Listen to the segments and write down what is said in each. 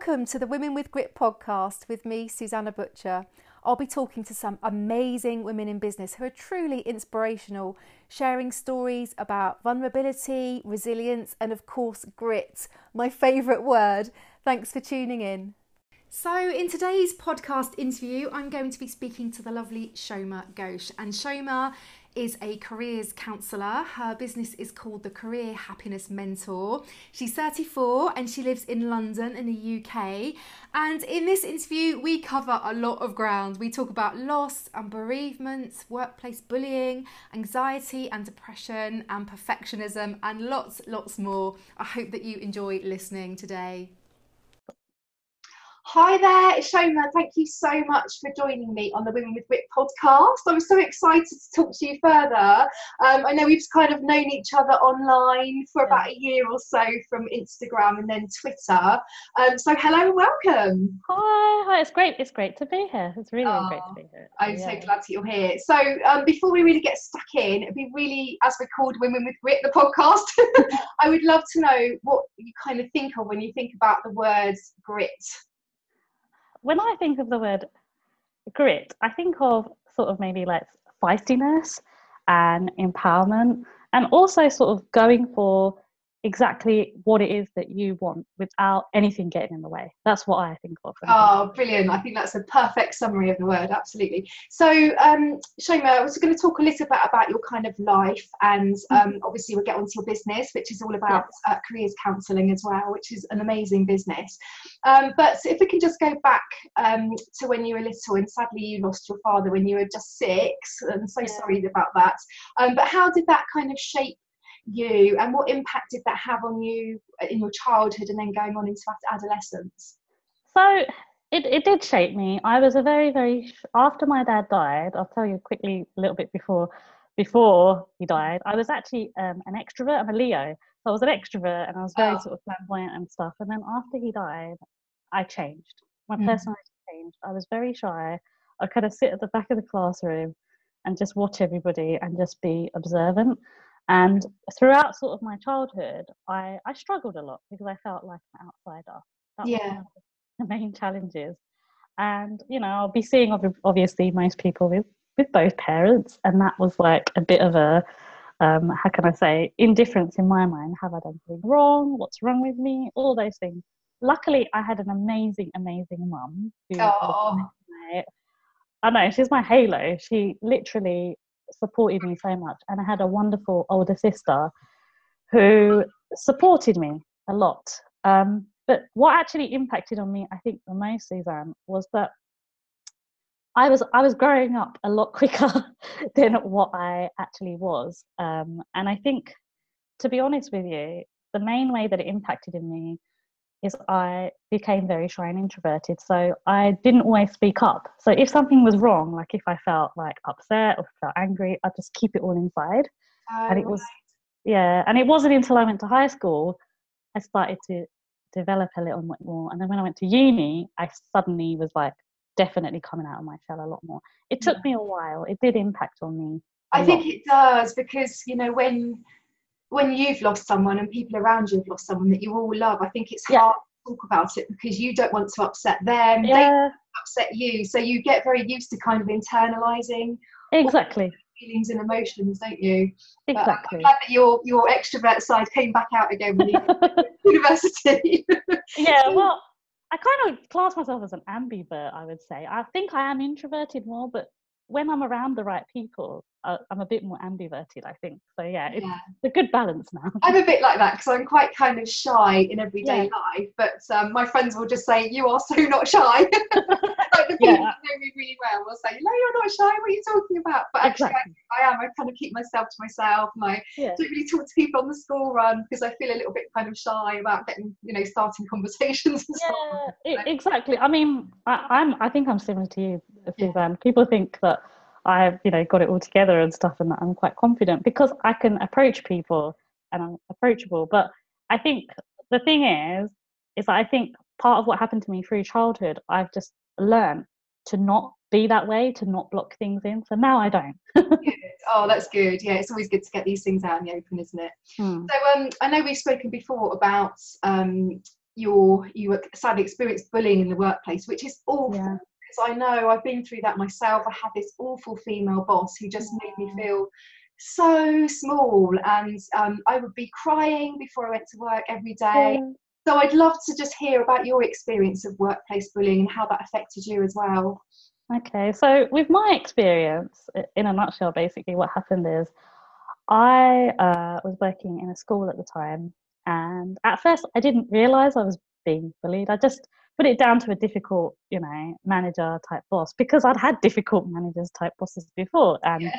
welcome to the Women with Grit podcast with me, Suzannah Butcher. I'll be talking to some amazing women in business who are truly inspirational, sharing stories about vulnerability, resilience, and of course, grit, my favourite word. Thanks for tuning in. So, in today's podcast interview, I'm going to be speaking to the lovely Soma Ghosh. And Soma is a careers counsellor. Her business is called the Career Happiness Mentor. She's 34 and she lives in London in the UK. And in this interview, we cover a lot of ground. We talk about loss and bereavement, workplace bullying, anxiety and depression, and perfectionism, and lots, lots more. I hope that you enjoy listening today. Hi there, it's Soma. Thank you so much for joining me on the Women with Grit podcast. I'm so excited to talk to you further. Um, I know we've kind of known each other online for about a year or so from Instagram and then Twitter. Um, so hello and welcome. Hi, hi. It's great. It's great to be here. It's really oh, great to be here. I'm yeah. so glad that you're here. So um, before we really get stuck in, it'd be really, as we're called Women with Grit, the podcast. I would love to know what you kind of think of when you think about the words grit when I think of the word grit, I think of sort of maybe like feistiness and empowerment, and also sort of going for exactly what it is that you want without anything getting in the way. That's what I think of. Oh, brilliant. I think that's a perfect summary of the word, absolutely. So, um, Soma, I was going to talk a little bit about your kind of life, and mm-hmm. um, obviously we'll get onto your business, which is all about yes. uh, careers counselling as well, which is an amazing business. Um, but if we can just go back um, to when you were little, and sadly you lost your father when you were just six, I'm so yeah. sorry about that. Um, but how did that kind of shape you and what impact did that have on you in your childhood and then going on into adolescence? So it, it did shape me. I was a very very after my dad died i'll tell you quickly a little bit before before he died i was actually um, an extrovert i'm a leo. So i was an extrovert and i was very oh. sort of flamboyant and stuff and then after he died i changed. My mm. personality changed. I was very shy. I kind of sit at the back of the classroom and just watch everybody and just be observant and throughout sort of my childhood, I, I struggled a lot because I felt like an outsider. That yeah. the main challenges. And, you know, I'll be seeing obviously most people with, with both parents. And that was like a bit of a, um, how can I say, indifference in my mind. Have I done something wrong? What's wrong with me? All those things. Luckily, I had an amazing, amazing mum. Oh. I know, she's my halo. She literally supported me so much. And I had a wonderful older sister who supported me a lot. Um, but what actually impacted on me, I think, the most, Suzanne, was that I was I was growing up a lot quicker than what I actually was. Um, and I think, to be honest with you, the main way that it impacted in me is I became very shy and introverted. So I didn't always speak up. So if something was wrong, like if I felt like upset or felt angry, I'd just keep it all inside. and it oh, was, yeah. And it wasn't until I went to high school, I started to develop a little bit more. And then when I went to uni, I suddenly was like definitely coming out of my shell a lot more. It took yeah. me a while. It did impact on me. I think it does because, you know, when when you've lost someone and people around you have lost someone that you all love, I think it's hard to talk about it because you don't want to upset them. Yeah. They upset you. So you get very used to kind of internalizing exactly feelings and emotions, don't you? Exactly. I'm glad that your your extrovert side came back out again when you university. yeah, well, I kind of class myself as an ambivert, I would say. I think I am introverted more, but when I'm around the right people, uh, I'm a bit more ambiverted, I think. So yeah, it's yeah. a good balance now. I'm a bit like that because I'm quite kind of shy in everyday yeah. life, but um, my friends will just say, "You are so not shy." like the people yeah. who know me really well will say, "No, you're not shy. What are you talking about?" But actually, exactly. I, I, am. I kind of keep myself to myself, and I don't really talk to people on the school run because I feel a little bit kind of shy about getting, you know, starting conversations. yeah, exactly. I mean, I, I'm. I think I'm similar to you, People think that I've you know got it all together and stuff, and that I'm quite confident because I can approach people and I'm approachable. But I think the thing is, is that I think part of what happened to me through childhood, I've just learned to not be that way, to not block things in. So now I don't. oh, that's good. Yeah, it's always good to get these things out in the open, isn't it? Hmm. So um, I know we've spoken before about um, you're you sadly experienced bullying in the workplace, which is awful. Yeah. Because I know I've been through that myself. I had this awful female boss who just made me feel so small, and um, I would be crying before I went to work every day. Yeah. So I'd love to just hear about your experience of workplace bullying and how that affected you as well. Okay, so with my experience, in a nutshell, basically what happened is I uh, was working in a school at the time, and at first I didn't realize I was being bullied. I just put it down to a difficult, you know, manager type boss because I'd had difficult managers type bosses before, and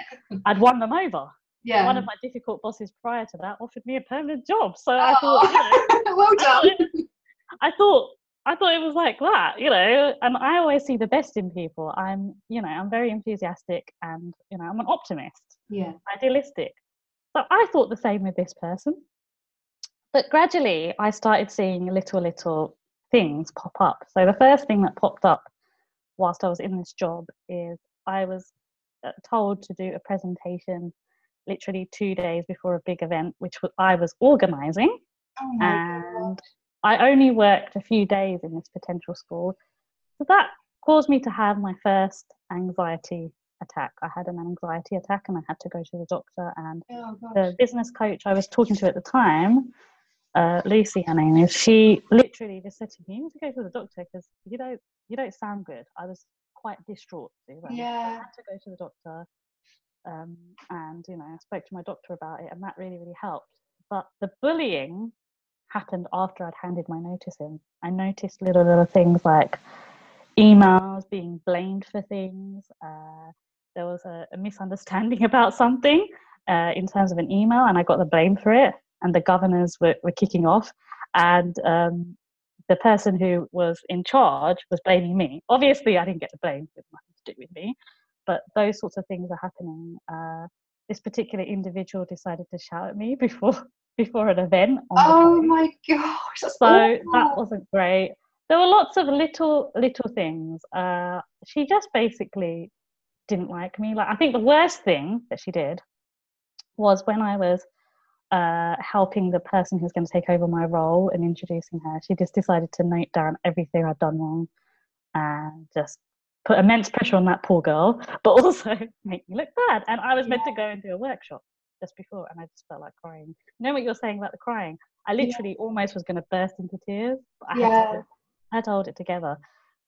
I'd won them over. Yeah. One of my difficult bosses prior to that offered me a permanent job, so I oh, thought, you know, Oh, well done. I thought I thought it was like that, you know, and I always see the best in people. I'm, you know, I'm very enthusiastic and, you know, I'm an optimist, Yeah. idealistic. So I thought the same with this person. But gradually I started seeing little, little things pop up. So the first thing that popped up whilst I was in this job is I was uh, told to do a presentation literally two days before a big event, which I was organizing Oh my God. and I only worked a few days in this potential school. So that caused me to have my first anxiety attack. I had an anxiety attack and I had to go to the doctor. And Oh the business coach I was talking to at the time, uh, Lucy, her name is, she literally just said to me, "You need to go to the doctor because you don't you don't sound good." I was quite distraught. I Yeah. had to go to the doctor, um, and you know, I spoke to my doctor about it, and that really really helped. But the bullying happened after I'd handed my notice in. I noticed little little things like emails being blamed for things. Uh, there was a, a misunderstanding about something uh, in terms of an email, and I got the blame for it. And the governors were, were kicking off, and um, the person who was in charge was blaming me. Obviously, I didn't get the blame; it had nothing to do with me. But those sorts of things are happening. Uh, this particular individual decided to shout at me before before an event. Oh my gosh. So that wasn't great. There were lots of little little things. Uh, she just basically didn't like me. Like I think the worst thing that she did was when I was uh, helping the person who's going to take over my role and introducing her. She just decided to note down everything I'd done wrong and just put immense pressure on that poor girl, but also make me look bad. And I was meant to go and do a workshop just before, and I just felt like crying. You know what you're saying about the crying? I Yeah. literally almost was going to burst into tears, but I, had Yeah. to, I had to hold it together.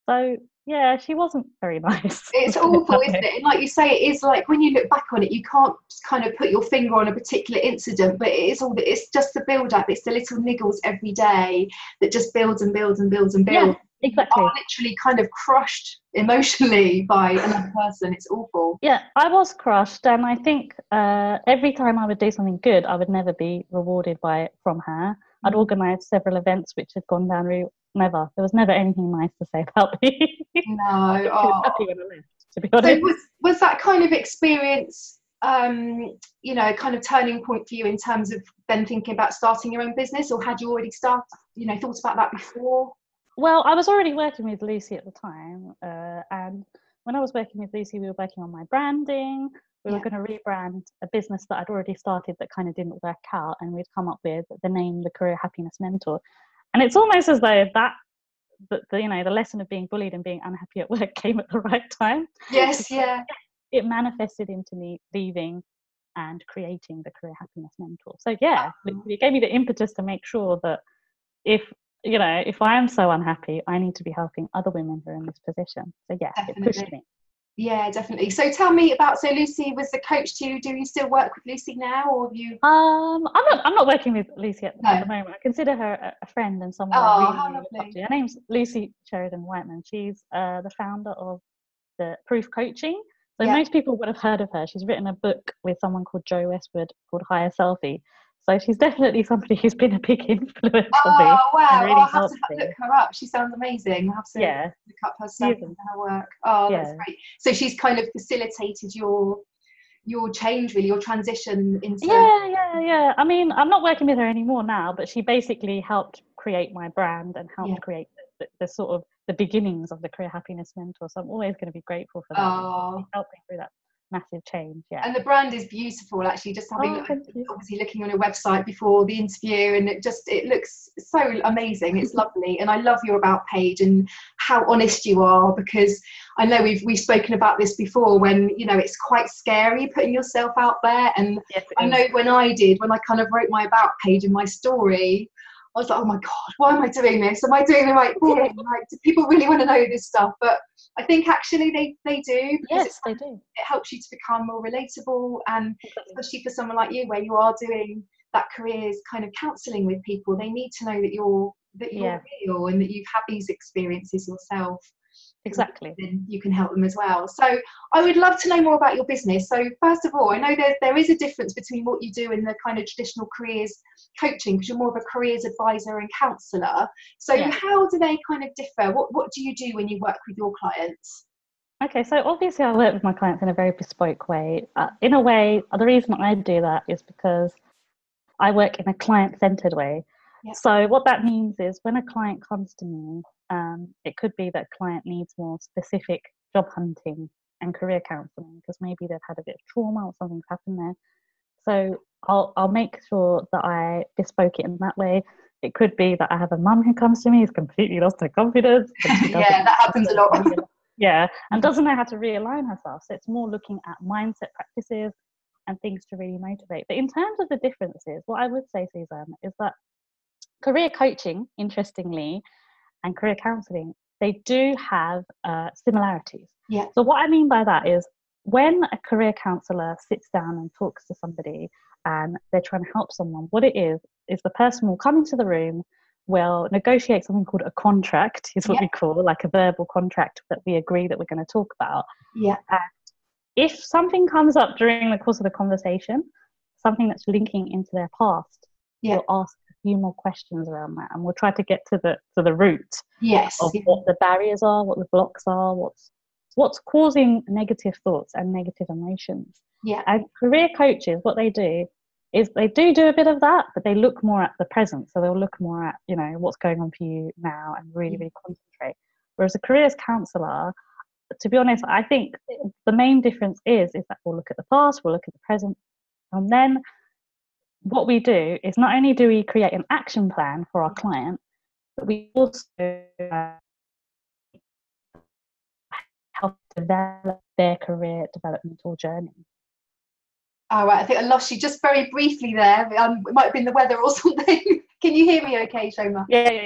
So yeah, she wasn't very nice. It's awful, isn't it? And like you say, it is like when you look back on it, you can't kind of put your finger on a particular incident, but it is all. It's just the build up. It's the little niggles every day that just builds and builds and builds and builds. Yeah, exactly. Are literally kind of crushed emotionally by another person. It's awful. Yeah, I was crushed, and I think uh, every time I would do something good, I would never be rewarded by it from her. I'd Mm. organised several events which had gone down really never. There was never anything nice to say about me. No. was Oh. happy when I left, to be honest. So was was that kind of experience, um, you know, kind of turning point for you in terms of then thinking about starting your own business, or had you already started, you know, thought about that before? Well, I was already working with Lucy at the time, uh, and when I was working with Lucy, we were working on my branding. We were going to rebrand a business that I'd already started that kind of didn't work out, and we'd come up with the name, the Career Happiness Mentor. And it's almost as though that, the, the you know, the lesson of being bullied and being unhappy at work came at the right time. Yes, yeah. It manifested into me leaving and creating the Career Happiness Mentor. So yeah, ah. literally it gave me the impetus to make sure that if you know, if I am so unhappy, I need to be helping other women who are in this position. So yeah, it pushed me. Yeah, definitely. So tell me about so Lucy was the coach to you. Do you still work with Lucy now or have you Um, I'm not. I'm not working with Lucy at, at the No. moment. I consider her a, friend and someone Oh, really, how really look up lovely. Her name's Lucy Sheridan Whiteman. She's uh, the founder of the Proof Coaching. So Yeah. most people would have heard of her. She's written a book with someone called Jo Westwood called Higher Selfie. So she's definitely somebody who's been a big influence oh, on me. Oh wow, really oh, I'll have to me. look her up. She sounds amazing. I'll have to Yeah, look up her stuff is. and her work. Oh, that's great. So she's kind of facilitated your your change really, your transition into yeah, yeah, yeah. I mean, I'm not working with her anymore now, but she basically helped create my brand and helped Yeah. create the, the sort of the beginnings of the Career Happiness Mentor. So I'm always going to be grateful for that. Oh. Me through that massive change. Yeah. And the brand is beautiful, actually. Just having Oh, obviously looking on your website before the interview, and it just it looks so amazing. It's lovely, and I love your about page and how honest you are because I know we've we've spoken about this before. When you know it's quite scary putting yourself out there, and Yes, I know when I did, when I kind of wrote my about page and my story, I was like, oh my God, why am I doing this? Am I doing the right thing? Like, do people really want to know this stuff? But I think actually they, they do because Yes, they do. it helps you to become more relatable and Exactly. especially for someone like you where you are doing that careers kind of counselling with people, they need to know that you're that you're Yeah. real and that you've had these experiences yourself Exactly. then you can help them as well. So I would love to know more about your business. So first of all, I know there, there is a difference between what you do in the kind of traditional careers coaching because you're more of a careers advisor and counsellor. So Yeah. how do they kind of differ? What what do you do when you work with your clients? Okay, so obviously I work with my clients in a very bespoke way. Uh, in a way, the reason I do that is because I work in a client centered way. Yeah. So, what that means is when a client comes to me, um, it could be that a client needs more specific job hunting and career counseling because maybe they've had a bit of trauma or something's happened there. So, I'll, I'll make sure that I bespoke it in that way. It could be that I have a mum who comes to me who's completely lost her confidence. Yeah, that happens a lot. yeah, and doesn't know how to realign herself. So it's more looking at mindset practices and things to really motivate. But in terms of the differences, what I would say, Suzanne, is that career coaching, interestingly, and career counseling, they do have uh, similarities. Yeah. So what I mean by that is when a career counselor sits down and talks to somebody and they're trying to help someone, what it is is the person will come into the room, will negotiate something called a contract, is what Yeah. we call like a verbal contract that we agree that we're going to talk about. Yeah. If something comes up during the course of the conversation, something that's linking into their past, Yeah. we'll ask few more questions around that, and we'll try to get to the to the root Yes. of what the barriers are, what the blocks are, what's what's causing negative thoughts and negative emotions. Yeah. And career coaches, what they do is they do do a bit of that, but they look more at the present. So they'll look more at you know what's going on for you now and really really concentrate. Whereas a careers counselor, to be honest, I think the main difference is is that we'll look at the past, we'll look at the present, and then what we do is not only do we create an action plan for our client, but we also uh, help develop their career developmental journey. All right, I think I lost you just very briefly there. Um, it might have been the weather or something. Can you hear me okay, Soma? Yeah, yeah, yeah.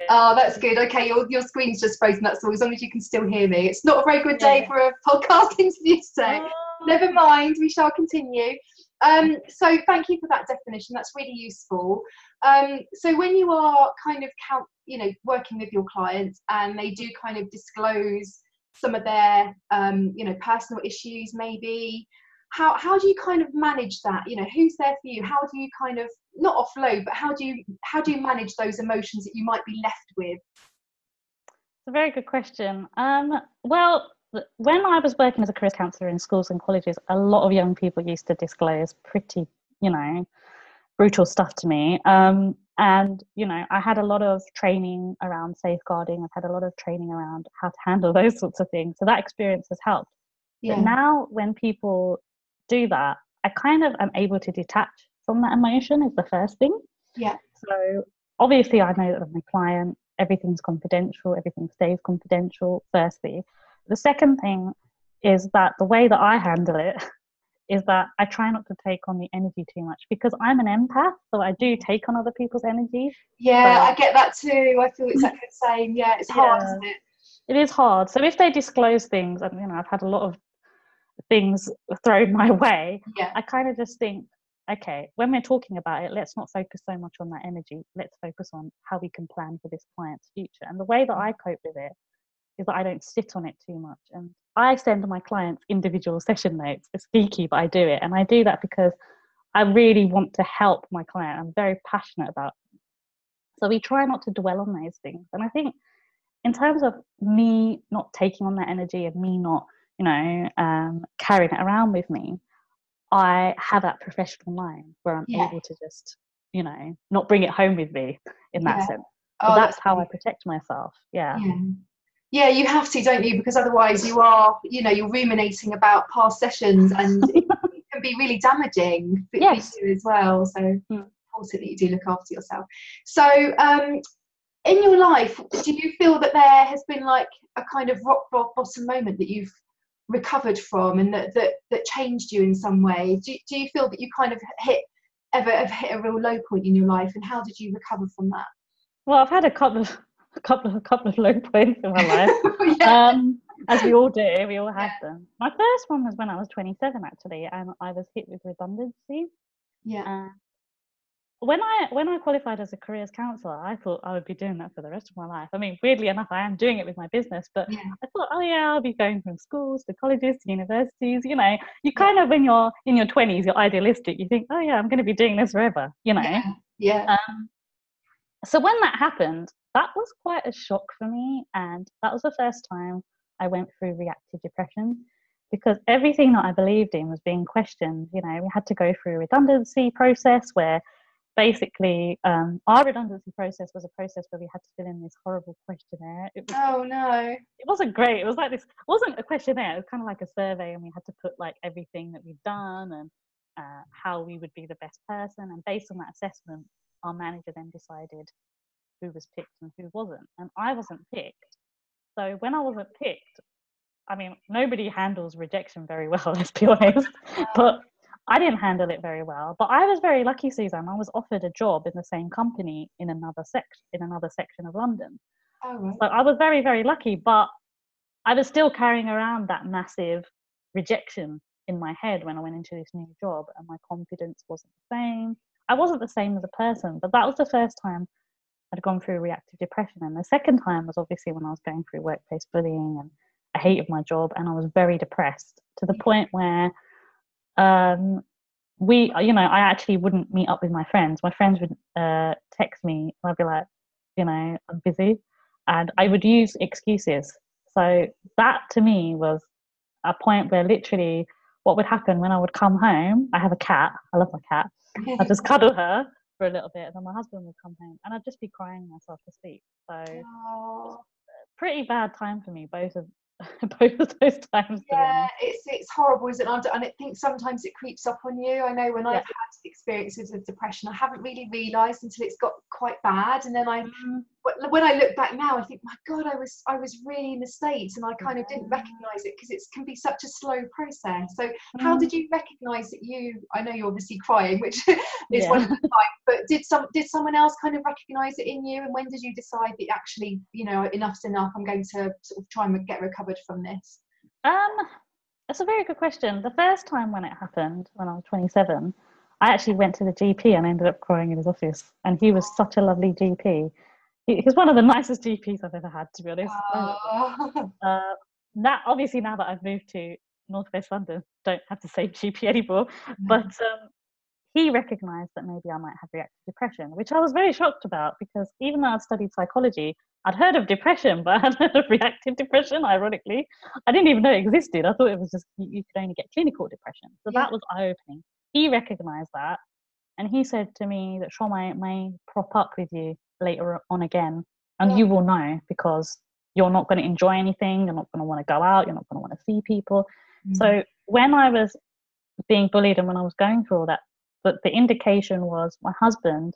yeah. Oh, that's good. Okay, your, your screen's just frozen, that's all. As long as you can still hear me. It's not a very good day Yeah. for a podcast interview today. Never mind, we shall continue. Um, so thank you for that definition. That's really useful. Um, so when you are kind of count, you know, working with your clients and they do kind of disclose some of their, um, you know, personal issues, maybe. How how do you kind of manage that? You know, who's there for you? How do you kind of not offload, but how do you how do you manage those emotions that you might be left with? It's a very good question. Um, well, when I was working as a career counsellor in schools and colleges, a lot of young people used to disclose pretty, you know, brutal stuff to me. Um, and, you know, I had a lot of training around safeguarding. I've had a lot of training around how to handle those sorts of things. So that experience has helped. But now, when people do that, I kind of am able to detach from that emotion, is the first thing. Yeah. So, obviously, I know that with my client, everything's confidential, everything stays confidential, firstly. The second thing is that the way that I handle it is that I try not to take on the energy too much because I'm an empath, so I do take on other people's energy. Yeah, So- I get that too. I feel exactly the same. Yeah, it's hard, Yeah. isn't it? It is hard. So if they disclose things, and you know, I've had a lot of things thrown my way, Yeah. I kind of just think, okay, when we're talking about it, let's not focus so much on that energy. Let's focus on how we can plan for this client's future. And the way that I cope with it is that I don't sit on it too much. And I send my clients individual session notes. It's geeky, but I do it. And I do that because I really want to help my client. I'm very passionate about them. So we try not to dwell on those things. And I think in terms of me not taking on that energy and me not, you know, um, carrying it around with me, I have that professional mind where I'm Yeah. able to just, you know, not bring it home with me in that Yeah. sense. So Oh, that's how I protect myself. Yeah. Yeah. Yeah, you have to, don't you? Because otherwise, you are, you know, you're ruminating about past sessions, and it can be really damaging for Yes. you as well. So Mm. important that you do look after yourself. So, um, in your life, do you feel that there has been like a kind of rock bo- bottom moment that you've recovered from, and that that, that changed you in some way? Do, do you feel that you kind of hit ever have hit a real low point in your life, and how did you recover from that? Well, I've had a couple of a couple of a couple of low points in my life. yeah. um, as we all do, we all have them. My first one was when I was 27, actually, and I was hit with redundancy. yeah. Uh, when I when I qualified as a careers counsellor, I thought I would be doing that for the rest of my life. I mean, weirdly enough, I am doing it with my business, but Yeah. I thought, oh yeah, I'll be going from schools to colleges to universities. You know, you kind of when you're in your 20s, you're idealistic. You think, oh yeah, I'm going to be doing this forever. You know. Yeah. Yeah. Um, so when that happened, that was quite a shock for me, and that was the first time I went through reactive depression because everything that I believed in was being questioned. You know, we had to go through a redundancy process where basically um, our redundancy process was a process where we had to fill in this horrible questionnaire. It was Oh no. it wasn't great. It was like this. It wasn't a questionnaire. It was kind of like a survey, and we had to put like everything that we'd done and uh, how we would be the best person. And based on that assessment, our manager then decided who was picked and who wasn't. And I wasn't picked. So when I wasn't picked, I mean, nobody handles rejection very well. Let's be honest. But I didn't handle it very well. But I was very lucky, Suzanne. I was offered a job in the same company in another section in another section of London. Oh right. So I was very, very lucky, but I was still carrying around that massive rejection in my head when I went into this new job, and my confidence wasn't the same. I wasn't the same as a person, but that was the first time I'd gone through reactive depression. And the second time was obviously when I was going through workplace bullying and I hated my job and I was very depressed to the point where um, we, you know, I actually wouldn't meet up with my friends. My friends would uh, text me and I'd be like, you know, I'm busy. And I would use excuses. So that to me was a point where literally what would happen when I would come home, I have a cat, I love my cat. I'd just cuddle her for a little bit, and then my husband would come home, and I'd just be crying myself to sleep. So Oh, pretty bad time for me, both of both of those times. Yeah, it's it's horrible, isn't it? And I think sometimes it creeps up on you. I know when I've had experiences of depression, I haven't really realised until it's got quite bad, and then I Mm, but when I look back now, I think, my God, I was I was really in the states, and I kind of didn't recognise it because it can be such a slow process. So, how mm. did you recognise that you? I know you're obviously crying, which is one of the signs, but did some did someone else kind of recognise it in you? And when did you decide that actually, you know, enough's enough? I'm going to sort of try and get recovered from this. Um, that's a very good question. The first time when it happened, when I was 27, I actually went to the GP and ended up crying in his office. And he was such a lovely GP. He, he's one of the nicest GPs I've ever had, to be honest. Oh, Uh, that obviously now that I've moved to Northwest London, don't have the same GP anymore. But um, he recognised that maybe I might have reactive depression, which I was very shocked about because even though I'd studied psychology, I'd heard of depression, but I hadn't heard of reactive depression. Ironically, I didn't even know it existed. I thought it was just you, you could only get clinical depression. So Yeah. that was eye opening. He recognised that, and he said to me that Soma it may prop up with you later on again, and Yeah. you will know because you're not going to enjoy anything. You're not going to want to go out. You're not going to want to see people. Mm. So when I was being bullied and when I was going through all that, but the indication was my husband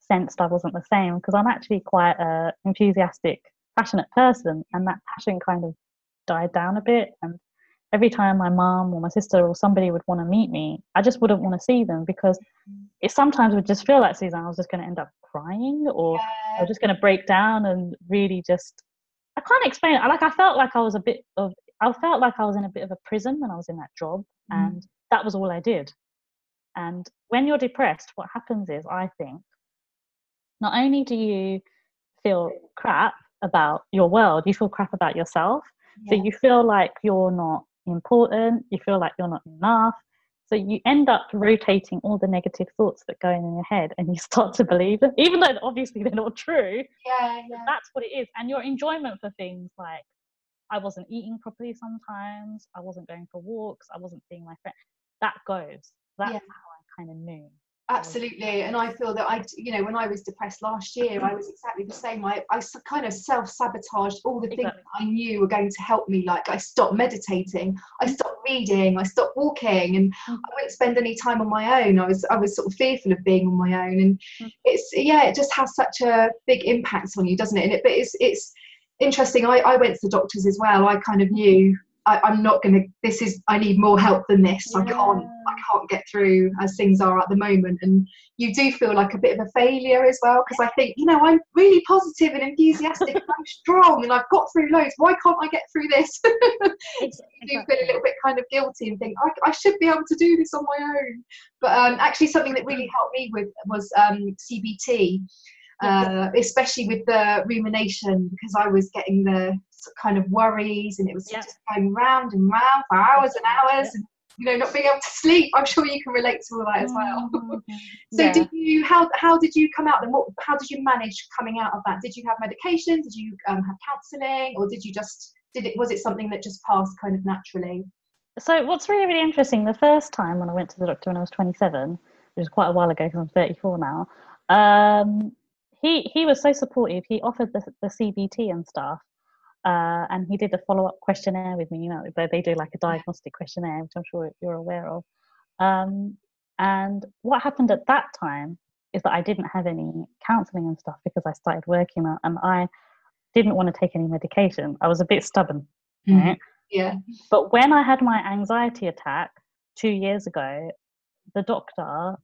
sensed I wasn't the same because I'm actually quite a enthusiastic, passionate person, and that passion kind of died down a bit. And every time my mum or my sister or somebody would want to meet me, I just wouldn't want to see them because it sometimes would just feel like Suzanne, I was just going to end up crying or I was just going to break down and really just I can't explain it. I like I felt like I was a bit of I felt like I was in a bit of a prison when I was in that job Mm. and that was all I did. And when you're depressed, what happens is I think not only do you feel crap about your world, you feel crap about yourself. So you feel like you're not important, you feel like you're not enough. So you end up rotating all the negative thoughts that go in your head and you start to believe them, even though obviously they're not true. yeah, yeah. That's what it is. And your enjoyment for things like I wasn't eating properly sometimes, I wasn't going for walks, I wasn't seeing my friend. That goes. That's Yeah. how I kind of knew. Absolutely and i feel that i you know when i was depressed last year i was exactly the same i, I kind of self-sabotaged all the things exactly. i knew were going to help me like i stopped meditating i stopped reading i stopped walking and mm. i wouldn't spend any time on my own i was i was sort of fearful of being on my own and mm. it's yeah it just has such a big impact on you doesn't it and it but it's it's interesting I, I went to the doctors as well i kind of knew I, am not going to. This is. I need more help than this. Yeah. I can't. I can't get through as things are at the moment. And you do feel like a bit of a failure as well because I think you know I'm really positive and enthusiastic. and I'm strong and I've got through loads. Why can't I get through this? exactly. you do feel a little bit kind of guilty and think I, I should be able to do this on my own. But um, actually, something that really helped me with was um, CBT. Uh, especially with the rumination because I was getting the kind of worries and it was just going round and round for hours and hours and you know not being able to sleep. I'm sure you can relate to all that as well. mm-hmm. so yeah. did you how how did you come out and what how did you manage coming out of that? Did you have medication? Did you um, have counseling or did you just did it was it something that just passed kind of naturally? So what's really really interesting the first time when i went to the doctor when i was 27 which was quite a while ago because i'm 34 now um, he he was so supportive. He offered the, the cbt and stuff uh, and he did a follow up questionnaire with me. You know, they, they do like a diagnostic questionnaire, which I'm sure you're aware of. Um, and what happened at that time is that I didn't have any counselling and stuff because I started working out, and I didn't want to take any medication. I was a bit stubborn, mm-hmm. right? Yeah. But when I had my anxiety attack two years ago, the doctor,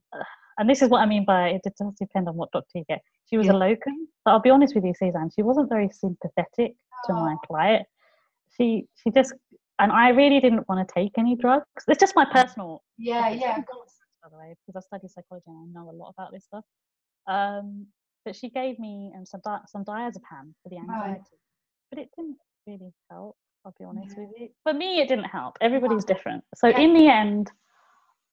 and this is what I mean by it does depend on what doctor you get. She was yeah. a locum, but I'll be honest with you, Suzanne, she wasn't very sympathetic to my client. She she just and I really didn't want to take any drugs. It's just my personal. Yeah, yeah. By the way, because I studied psychology and I know a lot about this stuff. Um, but she gave me um, some di- some diazepam for the anxiety, right. but it didn't really help. I'll be honest yeah. with you. For me, it didn't help. Everybody's different. So yeah. in the end,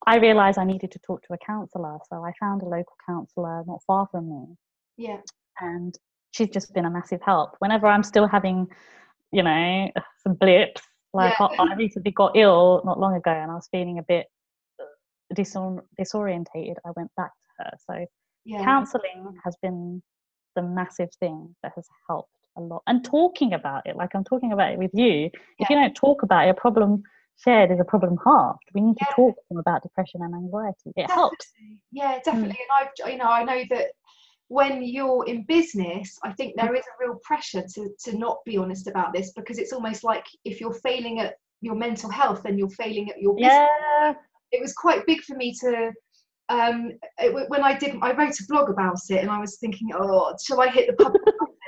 I realized I needed to talk to a counsellor. So I found a local counsellor not far from me. Yeah. And she's just been a massive help. Whenever I'm still having, you know, some blips, like yeah. I, I, recently got ill not long ago and I was feeling a bit uh, disor- disorientated, I went back to her. So yeah. counseling has been the massive thing that has helped a lot. And talking about it, like I'm talking about it with you, yeah. if you don't talk about it, a problem shared is a problem halved. We need to talk to them about depression and anxiety. It definitely. helps. Yeah, definitely. Mm. And I've, you know, I know that when you're in business, I think there is a real pressure to, to not be honest about this because it's almost like if you're failing at your mental health, then you're failing at your business. Yeah. It was quite big for me to, um, it, when I did, I wrote a blog about it and I was thinking, oh, shall I hit the public?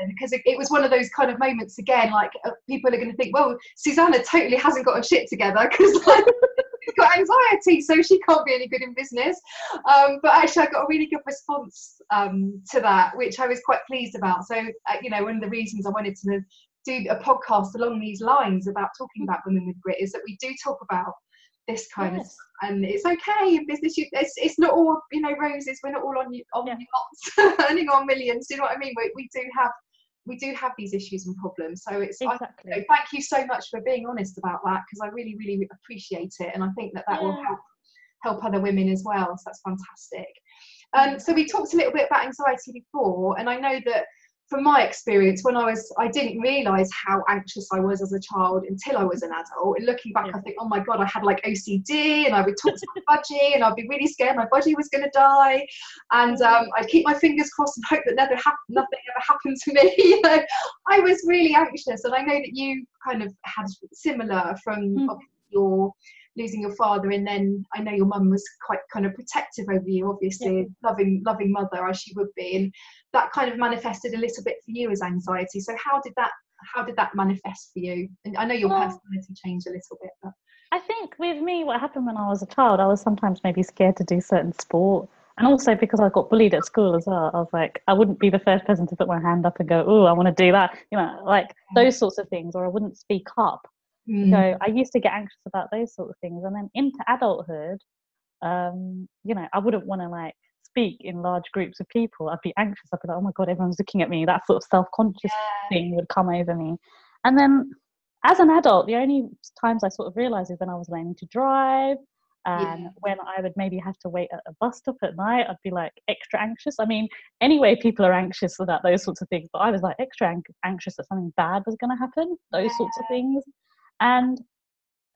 Because it, it, was one of those kind of moments again, like uh, people are going to think, well, Suzannah totally hasn't got her shit together because like, she's got anxiety, so she can't be any good in business. Um, but actually, I got a really good response um, to that, which I was quite pleased about. So, uh, you know, one of the reasons I wanted to do a podcast along these lines about talking about women with grit is that we do talk about this kind yes. of stuff. and it's okay in business you, it's, it's not all you know roses we're not all on on yeah. yachts earning our millions do you know what i mean we, we do have we do have these issues and problems. So it's exactly. I, you know, thank you so much for being honest about that because I really really appreciate it, and I think that that yeah. will help help other women as well. So that's fantastic. Um, so we talked a little bit about anxiety before, and I know that from my experience, when I was, I didn't realize how anxious I was as a child until I was an adult. And looking back, yeah. I think, oh my God, I had like OCD and I would talk to my budgie and I'd be really scared my budgie was going to die. And um, I'd keep my fingers crossed and hope that never hap- nothing ever happened to me. you know, I was really anxious. And I know that you kind of had similar from mm. your losing your father and then i know your mum was quite kind of protective over you obviously yeah. loving loving mother as she would be and that kind of manifested a little bit for you as anxiety. So how did that how did that manifest for you? And i know your well, personality changed a little bit but i think with me what happened when i was a child i was sometimes maybe scared to do certain sport and also because I got bullied at school as well, I was like, I wouldn't be the first person to put my hand up and go, "Oh, I want to do that," you know, like those sorts of things, or I wouldn't speak up Mm. So I used to get anxious about those sort of things. And then into adulthood, um, you know, I wouldn't want to like speak in large groups of people. I'd be anxious. I'd be like, oh my God, everyone's looking at me. That sort of self conscious yeah. thing would come over me. And then as an adult, the only times I sort of realized is when I was learning to drive. And yeah. when I would maybe have to wait at a bus stop at night, I'd be like extra anxious. I mean, anyway, people are anxious about those sorts of things, but I was like extra anxious that something bad was going to happen, those yeah. sorts of things. And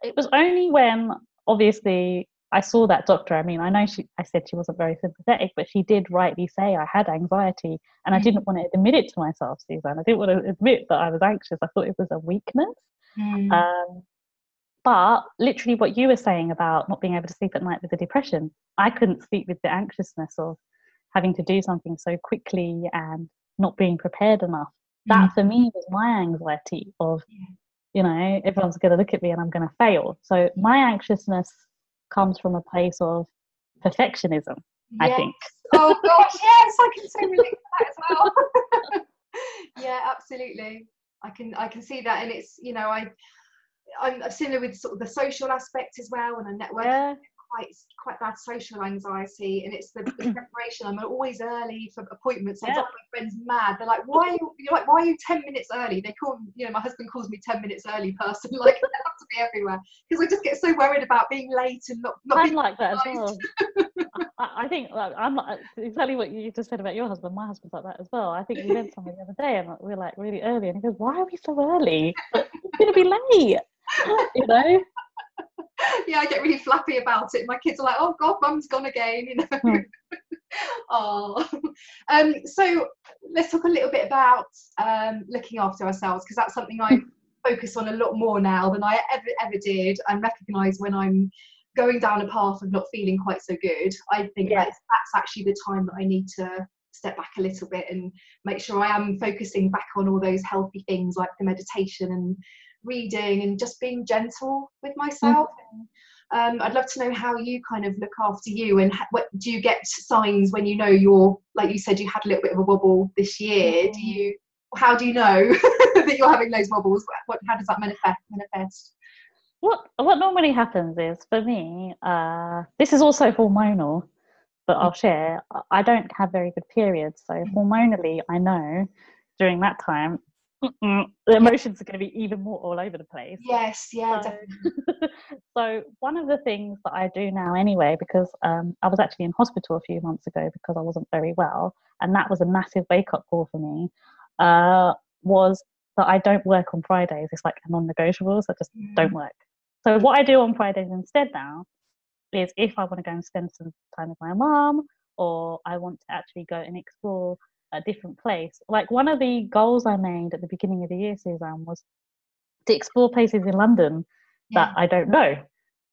it was only when, obviously, I saw that doctor. I mean, I know she, I said she wasn't very sympathetic, but she did rightly say I had anxiety and I mm. didn't want to admit it to myself, Suzanne. I didn't want to admit that I was anxious. I thought it was a weakness. Mm. Um, but literally, what you were saying about not being able to sleep at night with the depression, I couldn't sleep with the anxiousness of having to do something so quickly and not being prepared enough. That mm. for me was my anxiety of, you know, everyone's going to look at me and I'm going to fail. So my anxiousness comes from a place of perfectionism, yes. I think. oh gosh, yes, I can so relate to that as well. yeah, absolutely. I can I can see that, and it's you know I I'm similar with sort of the social aspect as well, and I network. Yeah. Quite, quite bad social anxiety, and it's the, the preparation. I'm always early for appointments. I yeah. drive my friends mad. They're like, "Why are you?" You're like, "Why are you ten minutes early?" They call, you know, my husband calls me ten minutes early person. Like, I have to be everywhere because I just get so worried about being late and not. not I'm like that as well. I, I think like, I'm not, exactly what you just said about your husband. My husband's like that as well. I think we went somewhere the other day and we are like really early, and he goes, "Why are we so early? It's gonna be late." you know yeah i get really flappy about it. My kids are like oh god mum's gone again you know? Hmm. oh um so let's talk a little bit about um looking after ourselves because that's something i focus on a lot more now than i ever ever did. And recognize when i'm going down a path of not feeling quite so good. I think yeah. that's, that's actually the time that i need to step back a little bit and make sure I am focusing back on all those healthy things like the meditation and reading and just being gentle with myself. Mm. Um, I'd love to know how you kind of look after you and ha- what do you get signs when you know you're like you said you had a little bit of a wobble this year. Mm. Do you how do you know that you're having those wobbles? What how does that manifest? manifest? What what normally happens is for me, uh, this is also hormonal, but I'll mm. share. I don't have very good periods, so mm. hormonally, I know during that time. The emotions are going to be even more all over the place. Yes, yeah, so, so, one of the things that I do now, anyway, because um, I was actually in hospital a few months ago because I wasn't very well, and that was a massive wake up call for me, uh, was that I don't work on Fridays. It's like a non negotiables. I just mm. don't work. So, what I do on Fridays instead now is if I want to go and spend some time with my mom, or I want to actually go and explore a different place. Like one of the goals I made at the beginning of the year, Suzanne, was to explore places in London yeah. that I don't know.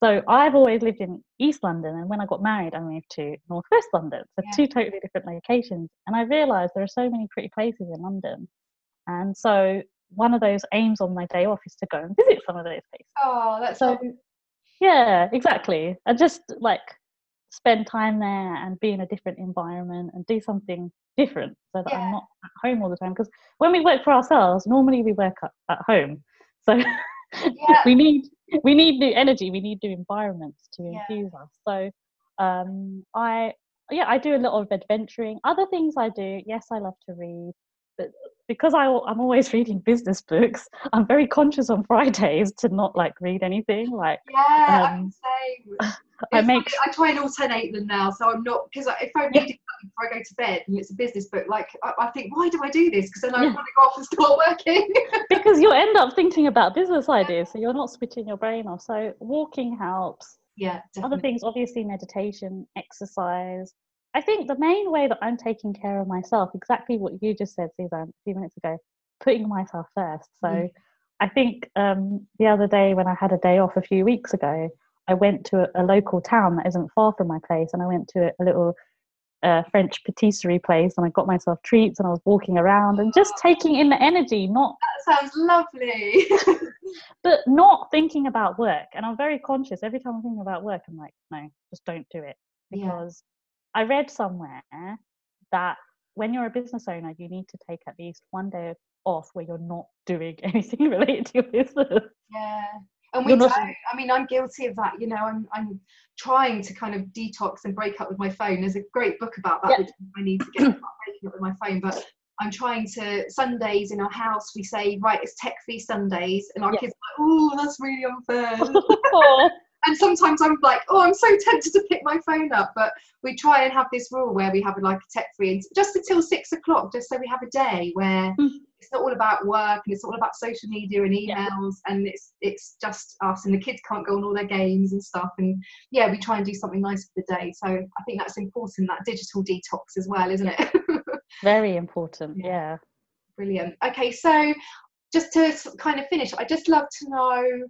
So I've always lived in East London, and when I got married, I moved to Northwest London. So yeah. two totally different locations. And I realised there are so many pretty places in London, and so one of those aims on my day off is to go and visit some of those places. Oh, that's so. Yeah, exactly. And just like spend time there and be in a different environment and do something different so that yeah. I'm not at home all the time. Because when we work for ourselves, normally we work at, at home. So yeah. we need we need new energy, we need new environments to infuse yeah. us. So um, I yeah, I do a lot of adventuring. Other things I do, yes, I love to read, but because I, I'm always reading business books, I'm very conscious on Fridays to not like read anything. Like yeah, um, I make I try and alternate them now, so I'm not because if I read yeah. it before I go to bed and it's a business book, like I, I think why do I do this? Because then I yeah. want to go off and start working. because you end up thinking about business ideas, so you're not switching your brain off. So walking helps. Yeah. Definitely. Other things, obviously, meditation, exercise. I think the main way that I'm taking care of myself, exactly what you just said, Suzanne, a few minutes ago, putting myself first. So mm. I think um, the other day when I had a day off a few weeks ago, I went to a, a, local town that isn't far from my place, and I went to a, a little uh, French patisserie place, and I got myself treats, and I was walking around and just taking in the energy. Not that sounds lovely, but not thinking about work. And I'm very conscious every time I'm thinking about work. I'm like, no, just don't do it because. I read somewhere that when you're a business owner, you need to take at least one day off where you're not doing anything related to your business. Yeah, and we don't. i mean i'm guilty of that you know i'm i'm trying to kind of detox and break up with my phone. There's a great book about that which i need to get breaking up with my phone but i'm trying to sundays in our house we say right it's tech free sundays and our kids are like oh that's really unfair oh. And sometimes I'm like, oh, I'm so tempted to pick my phone up, but we try and have this rule where we have like a tech free just until six o'clock, just so we have a day where mm. it's not all about work and it's all about social media and emails, yeah. and it's it's just us, and the kids can't go on all their games and stuff, and yeah, we try and do something nice for the day. So I think that's important, that digital detox as well, isn't it? Very important, yeah. Brilliant. Okay, so just to kind of finish, I just love to know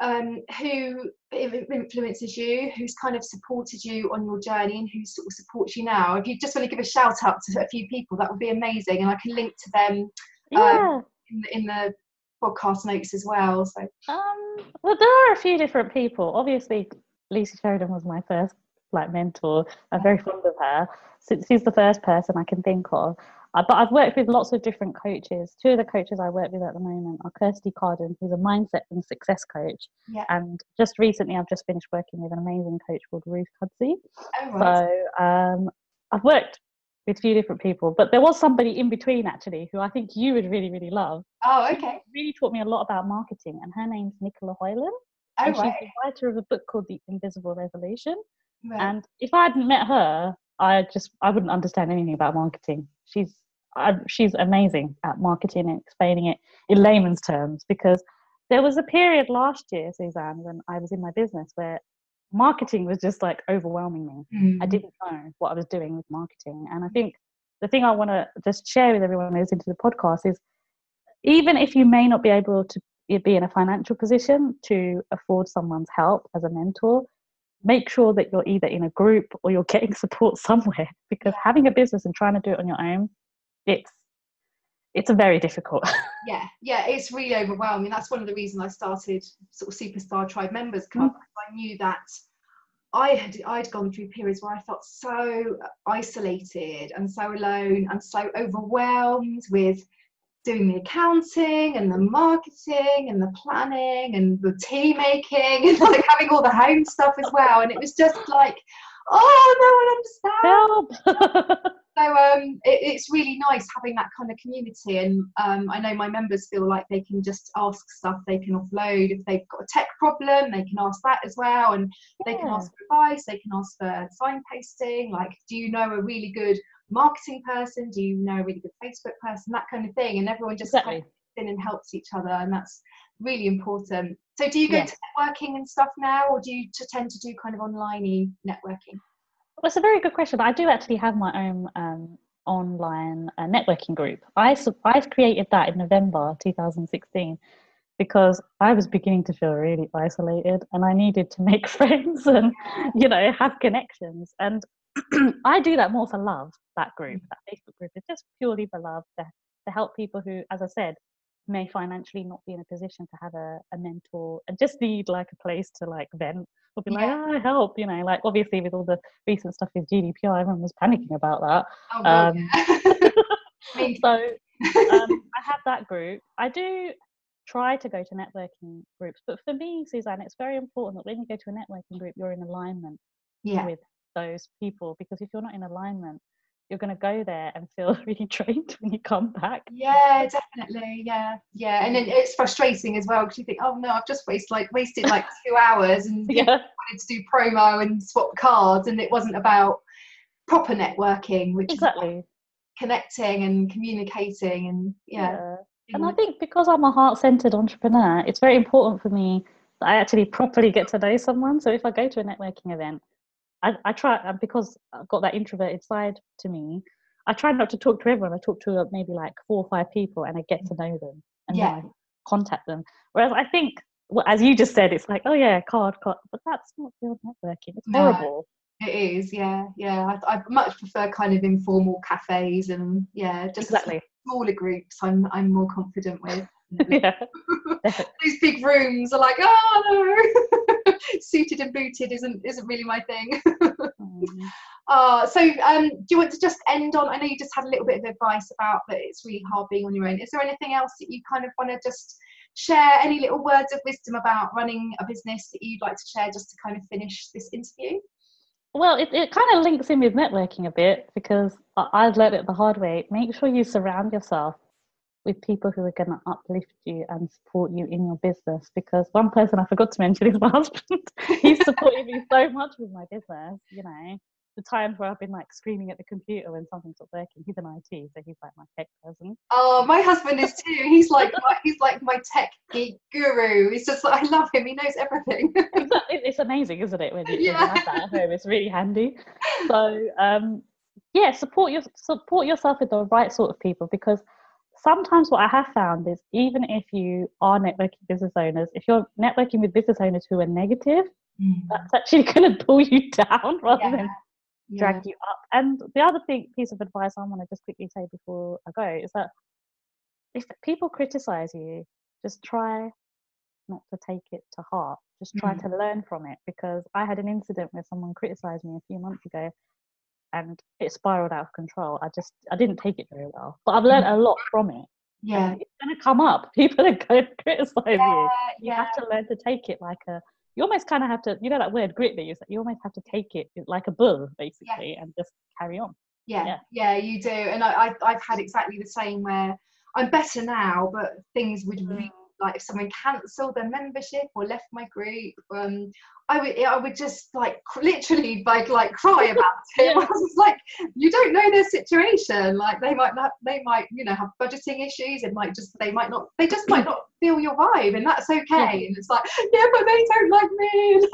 um, who influences you, who's kind of supported you on your journey, and who sort of supports you now. If you just want to give a shout out to a few people, that would be amazing, and I can link to them um, yeah. in, in, the podcast notes as well. So, um, well, there are a few different people. Obviously, Lucy Sheridan was my first like mentor. I'm very fond of her. Since she's the first person I can think of. Uh, but I've worked with lots of different coaches. Two of the coaches I work with at the moment are Kirsty Carden, who's a mindset and success coach. Yeah. And just recently, I've just finished working with an amazing coach called Ruth Cudsey. Oh, right. So um, I've worked with a few different people, but there was somebody in between actually who I think you would really, really love. Oh, okay. She really taught me a lot about marketing, and her name's Nicola Hoyland. Oh, and right. she's the writer of a book called The Invisible Revolution. Right. And if I hadn't met her, I just I wouldn't understand anything about marketing. She's I, she's amazing at marketing and explaining it in layman's terms because there was a period last year, Suzanne, when I was in my business where marketing was just like overwhelming me. Mm-hmm. I didn't know what I was doing with marketing. And I think the thing I want to just share with everyone who's into the podcast is even if you may not be able to be in a financial position to afford someone's help as a mentor, make sure that you're either in a group or you're getting support somewhere because having a business and trying to do it on your own it's it's a very difficult yeah yeah it's really overwhelming that's one of the reasons i started sort of superstar tribe members club mm. i knew that I had I'd gone through periods where I felt so isolated and so alone and so overwhelmed with doing the accounting and the marketing and the planning and the tea making and like having all the home stuff as well. And it was just like, oh, no one understands. Help. so um, it, it's really nice having that kind of community. And um, I know my members feel like they can just ask stuff, they can offload. If they've got a tech problem, they can ask that as well. And they can ask for advice, they can ask for signposting. Like, do you know a really good marketing person? Do you know a really good Facebook person? That kind of thing. And everyone just exactly. in and helps each other. And that's really important. So, do you go yes. to networking and stuff now, or do you tend to do kind of online networking? Well, it's a very good question. I do actually have my own um, online uh, networking group. I I created that in November 2016 because I was beginning to feel really isolated and I needed to make friends and you know have connections. And I do that more for love. That group, that Facebook group, is just purely for love to to help people who, as I said, may financially not be in a position to have a, a mentor and just need like a place to like vent or be yeah. like, oh, help, you know, like obviously with all the recent stuff with GDPR, everyone was panicking about that. Oh, um, yeah. so um, I have that group. I do try to go to networking groups, but for me, Suzanne, it's very important that when you go to a networking group, you're in alignment yeah. with those people because if you're not in alignment, you're going to go there and feel really drained when you come back. Yeah, definitely. Yeah, yeah, and then it's frustrating as well because you think, oh no, I've just wasted like wasted like two hours and yeah. wanted to do promo and swap cards, and it wasn't about proper networking, which exactly is connecting and communicating and yeah. yeah. And I think because I'm a heart-centered entrepreneur, it's very important for me that I actually properly get to know someone. So if I go to a networking event, I, I try uh, because I've got that introverted side to me. I try not to talk to everyone. I talk to uh, maybe like four or five people, and I get to know them and yeah. then I contact them. Whereas I think, well, as you just said, it's like, oh yeah, card, card, but that's not real networking. It's no, horrible. It is, yeah, yeah. I, I, much prefer kind of informal cafes and yeah, just exactly. smaller groups. I'm I'm more confident with. yeah, these big rooms are like, oh no. suited and booted isn't isn't really my thing. mm. uh, so um, do you want to just end on? I know you just had a little bit of advice about that it's really hard being on your own. Is there anything else that you kind of want to just share? Any little words of wisdom about running a business that you'd like to share just to kind of finish this interview? Well, it, it kind of links in with networking a bit because I've learned it the hard way. Make sure you surround yourself with people who are going to uplift you and support you in your business. Because one person I forgot to mention is my husband. He's supported me so much with my business, you know the times where I've been like screaming at the computer when something's not working. He's an IT, so he's like my tech person. Oh, my husband is too. He's like my, he's like my tech geek guru. He's just like I love him. He knows everything. it's amazing, isn't it? When you, yeah. when you have that at home, it's really handy. So um, yeah, support your support yourself with the right sort of people because sometimes what I have found is even if you are networking business owners, if you're networking with business owners who are negative, mm. that's actually going to pull you down rather yeah. than drag yeah. you up. And the other thing, piece of advice I want to just quickly say before I go is that if people criticize you, just try not to take it to heart. Just try mm. to learn from it because I had an incident where someone criticized me a few months ago and it spiraled out of control. I just I didn't take it very well. But I've learned a lot from it. Yeah. And it's gonna come up. People are gonna criticize yeah, you. You yeah. have to learn to take it like a you almost kind of have to, you know, that word grit that you said. you almost have to take it like a bull, basically, yeah. and just carry on. Yeah, yeah, yeah, you do. And I, I, have had exactly the same where I'm better now, but things would mm. really like if someone cancelled their membership or left my group um i would i would just like literally like like cry about it. I was like you don't know their situation. Like they might not they might you know have budgeting issues. It might just they might not they just might not feel your vibe and that's okay. Yeah. and it's like yeah but they don't like me.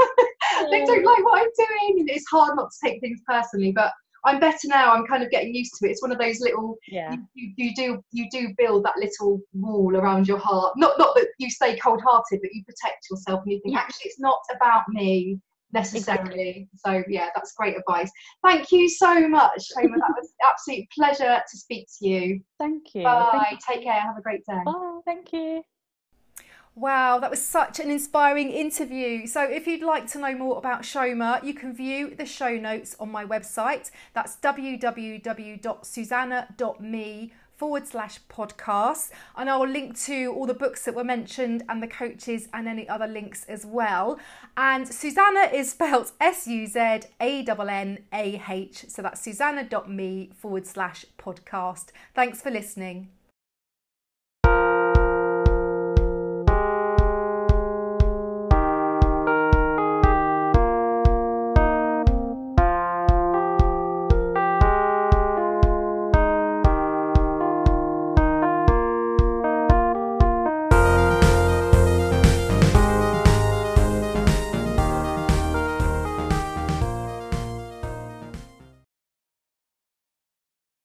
They don't like what i'm doing. And it's hard not to take things personally but I'm better now. I'm kind of getting used to it. It's one of those little yeah. You, you, do you do build that little wall around your heart. Not not that you stay cold hearted, but you protect yourself and you think yeah. actually it's not about me necessarily. So yeah, that's great advice. Thank you so much, Soma. that was absolute pleasure to speak to you. Thank you. Bye. Thank you. Take care. Have a great day. Bye. Thank you. Wow, that was such an inspiring interview. So, if you'd like to know more about Soma, you can view the show notes on my website. That's www.suzannah.me forward slash podcast. And I'll link to all the books that were mentioned and the coaches and any other links as well. And Suzannah is spelled S U Z A N N A H. So that's susanna.me forward slash podcast. Thanks for listening.